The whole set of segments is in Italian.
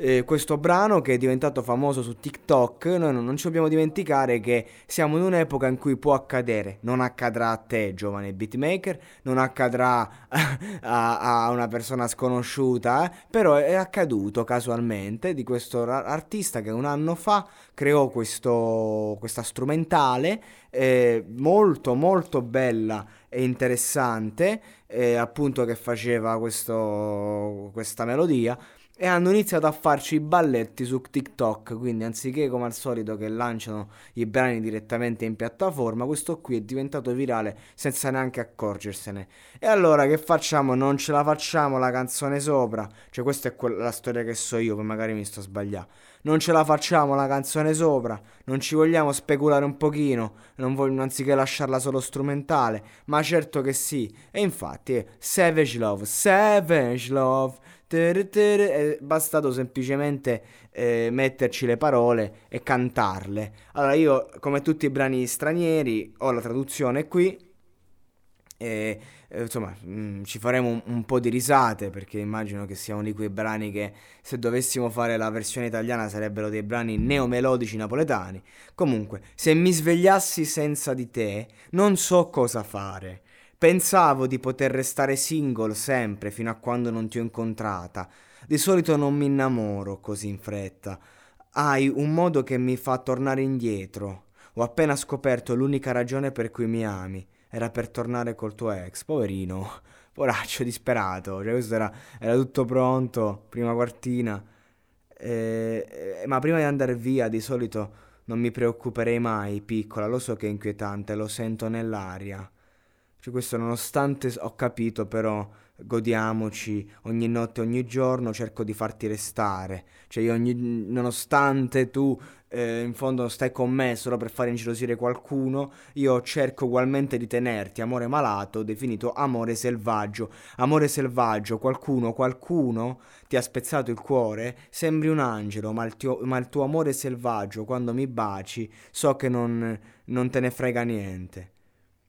Eh, questo brano che è diventato famoso su TikTok, noi non, non ci dobbiamo dimenticare che siamo in un'epoca in cui può accadere, non accadrà a te giovane beatmaker, non accadrà a, a una persona sconosciuta, eh, però è accaduto casualmente di questo ra- artista che un anno fa creò questo, questa strumentale eh, molto molto bella e interessante, eh, appunto che faceva questo, questa melodia e hanno iniziato a farci i balletti su TikTok, quindi anziché come al solito che lanciano i brani direttamente in piattaforma, questo qui è diventato virale senza neanche accorgersene. E allora che facciamo? Non ce la facciamo la canzone sopra? Cioè questa è quella, la storia che so io, poi magari mi sto sbagliando. Non ce la facciamo la canzone sopra, non ci vogliamo speculare un pochino, non voglio, anziché lasciarla solo strumentale, ma certo che sì. E infatti è Savage Love, Savage Love è bastato semplicemente eh, metterci le parole e cantarle. Allora io, come tutti i brani stranieri, ho la traduzione qui. E, eh, insomma, mh, mm, ci faremo un, un, po' di risate perché immagino che sia uno di quei brani che se dovessimo fare la versione italiana sarebbero dei brani neomelodici napoletani. Comunque, se mi svegliassi senza di te, non so cosa fare. Pensavo di poter restare single sempre fino a quando non ti ho incontrata. Di solito non mi innamoro così in fretta. Hai un modo che mi fa tornare indietro. Ho appena scoperto l'unica ragione per cui mi ami. Era per tornare col tuo ex. Poverino. Poraccio disperato. Cioè, questo era, era tutto pronto. Prima quartina. Eh, eh, ma prima di andare via, di solito non mi preoccuperei mai, piccola. Lo so che è inquietante, lo sento nell'aria. Cioè, questo nonostante ho capito, però godiamoci ogni notte, ogni giorno, cerco di farti restare. Cioè, io ogni, nonostante tu eh, in fondo stai con me solo per fare ingelosire qualcuno, io cerco ugualmente di tenerti. Amore malato, definito amore selvaggio. Amore selvaggio, qualcuno, qualcuno ti ha spezzato il cuore. Sembri un angelo, ma il, tuo, ma il tuo amore selvaggio, quando mi baci, so che non, non te ne frega niente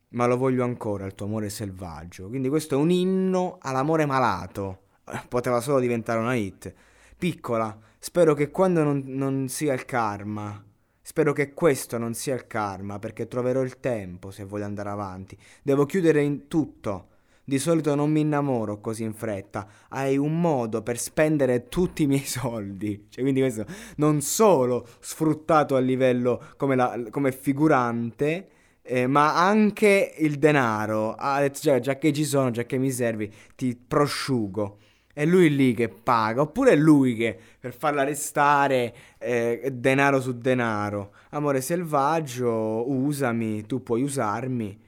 ma lo voglio ancora, il tuo amore selvaggio. Quindi questo è un inno all'amore malato. Eh, poteva solo diventare una hit. Piccola, spero che quando non, non sia il karma, spero che questo non sia il karma, perché troverò il tempo se voglio andare avanti. Devo chiudere in tutto. Di solito non mi innamoro così in fretta. Hai un modo per spendere tutti i miei soldi. Cioè, quindi questo non solo sfruttato a livello come, la, come figurante, eh, ma anche il denaro. Ha detto, già, già che ci sono, già che mi servi, ti prosciugo. È lui lì che paga, oppure è lui che per farla restare eh, denaro su denaro. Amore selvaggio, usami, tu puoi usarmi.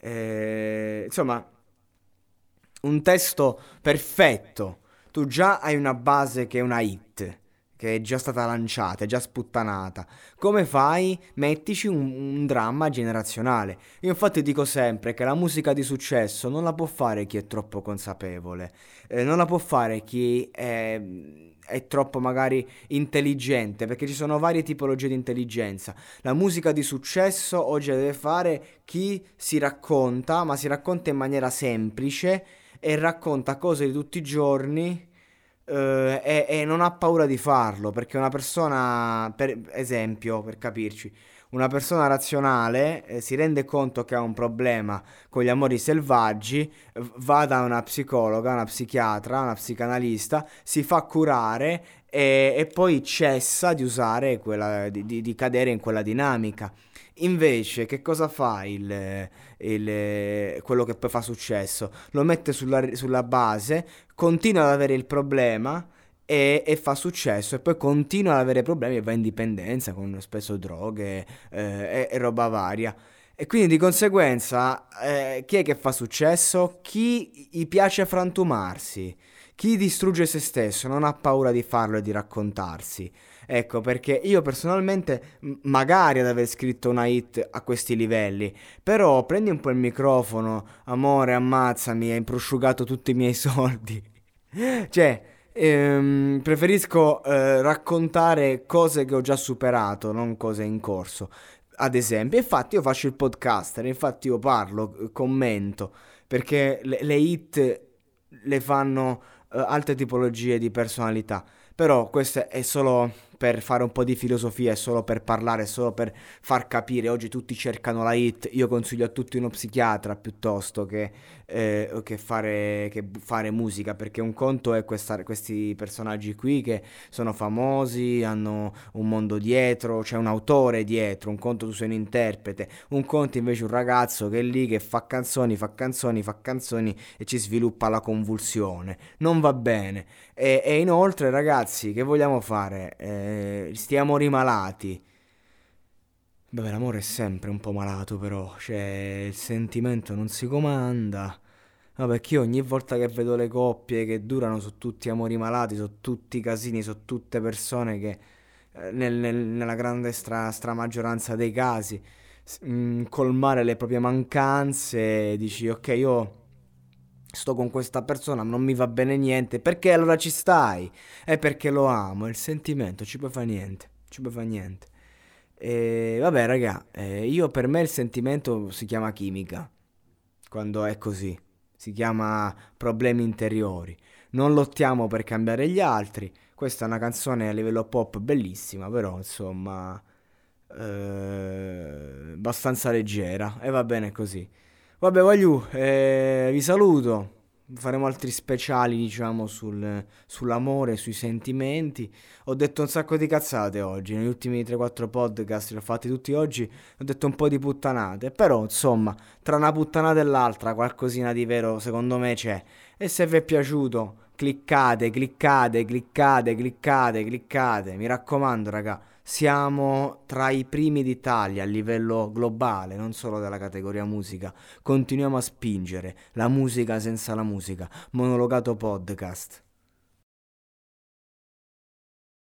Eh, insomma, un testo perfetto. Tu già hai una base che è una hit che è già stata lanciata, è già sputtanata. Come fai? Mettici un, un, dramma generazionale. Io infatti dico sempre che la musica di successo non la può fare chi è troppo consapevole, eh, non la può fare chi è, è troppo magari intelligente, perché ci sono varie tipologie di intelligenza. La musica di successo oggi deve fare chi si racconta, ma si racconta in maniera semplice e racconta cose di tutti i giorni eh, e, e, non ha paura di farlo perché una persona, per esempio, per capirci, una persona razionale eh, si rende conto che ha un problema con gli amori selvaggi, va da una psicologa, una psichiatra, una psicanalista, si fa curare e, e poi cessa di usare quella, di, di, di cadere in quella dinamica. Invece, che cosa fa il, il, quello che poi fa successo? Lo mette sulla, sulla base, continua ad avere il problema e, e, fa successo e poi continua ad avere problemi e va in dipendenza con spesso droghe eh, e, e, roba varia. E quindi di conseguenza eh, chi è che fa successo? Chi gli piace frantumarsi, chi distrugge se stesso, non ha paura di farlo e di raccontarsi. Ecco, perché io personalmente, magari ad aver scritto una hit a questi livelli, però prendi un po' il microfono, amore, ammazzami, hai prosciugato tutti i miei soldi. cioè, ehm, preferisco eh, raccontare cose che ho già superato, non cose in corso. Ad esempio, infatti io faccio il podcaster, infatti io parlo, commento, perché le, le hit le fanno eh, altre tipologie di personalità. Però questo è solo per fare un po' di filosofia, è solo per parlare, è solo per far capire. Oggi tutti cercano la hit, io consiglio a tutti uno psichiatra piuttosto che, eh, che, fare, che fare, musica, perché un conto è questa, questi personaggi qui che sono famosi, hanno un mondo dietro, c'è un autore dietro, un conto tu sei un interprete, un conto invece un ragazzo che è lì che fa canzoni, fa canzoni, fa canzoni e ci sviluppa la convulsione. Non va bene. E, e inoltre ragazzi, che vogliamo fare? Eh, stiamo rimalati. Beh, l'amore è sempre un po' malato, però, cioè, il sentimento non si comanda. Vabbè, che io ogni volta che vedo le coppie che durano sono tutti amori malati, sono tutti casini, sono tutte persone che, eh, nel, nel, nella grande stra, stramaggioranza dei casi, mh, mm, colmare le proprie mancanze, dici, ok, io sto con questa persona, non mi va bene niente, perché allora ci stai? È perché lo amo, è il sentimento, ci puoi fare niente, ci puoi fare niente. E vabbè, raga, eh, io per me il sentimento si chiama chimica, quando è così, si chiama problemi interiori. Non lottiamo per cambiare gli altri. Questa è una canzone a livello pop bellissima, però insomma, eh, abbastanza leggera e va bene così. Vabbè, voglio, eh, vi saluto. Faremo altri speciali, diciamo, sul, sull'amore, sui sentimenti. Ho detto un sacco di cazzate oggi. Negli ultimi 3-4 podcast, li ho fatti tutti oggi. Ho detto un po' di puttanate. Però, insomma, tra una puttanata e l'altra, qualcosina di vero, secondo me, c'è. E se vi è piaciuto, cliccate, cliccate, cliccate, cliccate, cliccate. Mi raccomando, raga siamo tra i primi d'Italia a livello globale, non solo della categoria musica. Continuiamo a spingere la musica senza la musica. Monologato podcast.